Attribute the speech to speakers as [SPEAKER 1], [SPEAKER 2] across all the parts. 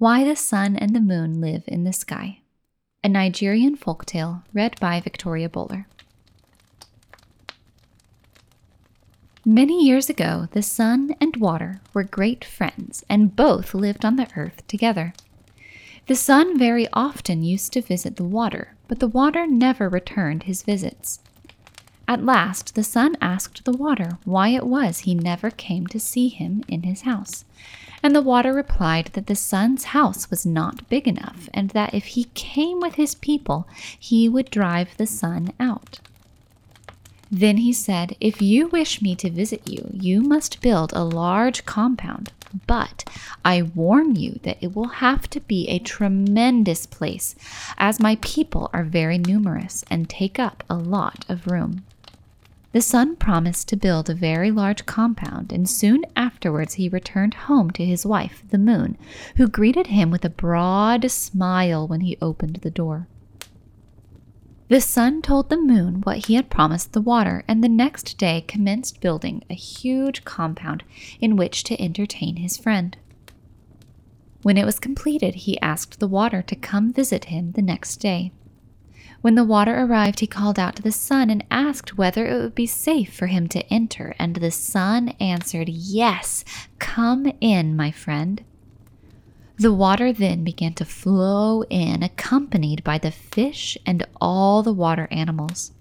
[SPEAKER 1] Why the Sun and the Moon Live in the Sky. A Nigerian folktale read by Victoria Bowler. Many years ago, the sun and water were great friends, and both lived on the earth together. The sun very often used to visit the water, but the water never returned his visits. At last, the sun asked the water why it was he never came to see him in his house. And the water replied that the sun's house was not big enough, and that if he came with his people, he would drive the sun out. Then he said, If you wish me to visit you, you must build a large compound. But I warn you that it will have to be a tremendous place, as my people are very numerous and take up a lot of room. The sun promised to build a very large compound, and soon afterwards he returned home to his wife, the moon, who greeted him with a broad smile when he opened the door. The sun told the moon what he had promised the water, and the next day commenced building a huge compound in which to entertain his friend. When it was completed, he asked the water to come visit him the next day. When the water arrived, he called out to the sun and asked whether it would be safe for him to enter, and the sun answered, Yes, come in, my friend. The water then began to flow in, accompanied by the fish and all the water animals.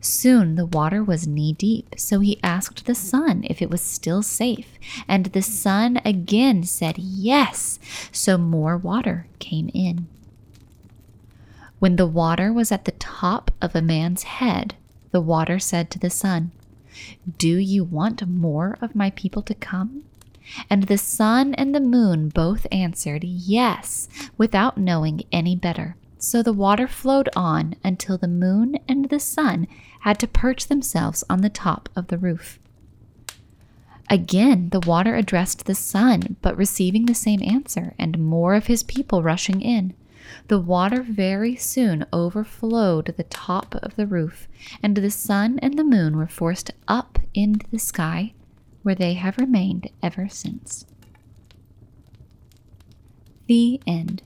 [SPEAKER 1] Soon the water was knee deep, so he asked the sun if it was still safe, and the sun again said yes, so more water came in. When the water was at the top of a man's head, the water said to the sun, Do you want more of my people to come? And the sun and the moon both answered yes, without knowing any better. So the water flowed on until the moon and the sun had to perch themselves on the top of the roof. Again, the water addressed the sun, but receiving the same answer, and more of his people rushing in. The water very soon overflowed the top of the roof, and the sun and the moon were forced up into the sky, where they have remained ever since. The end.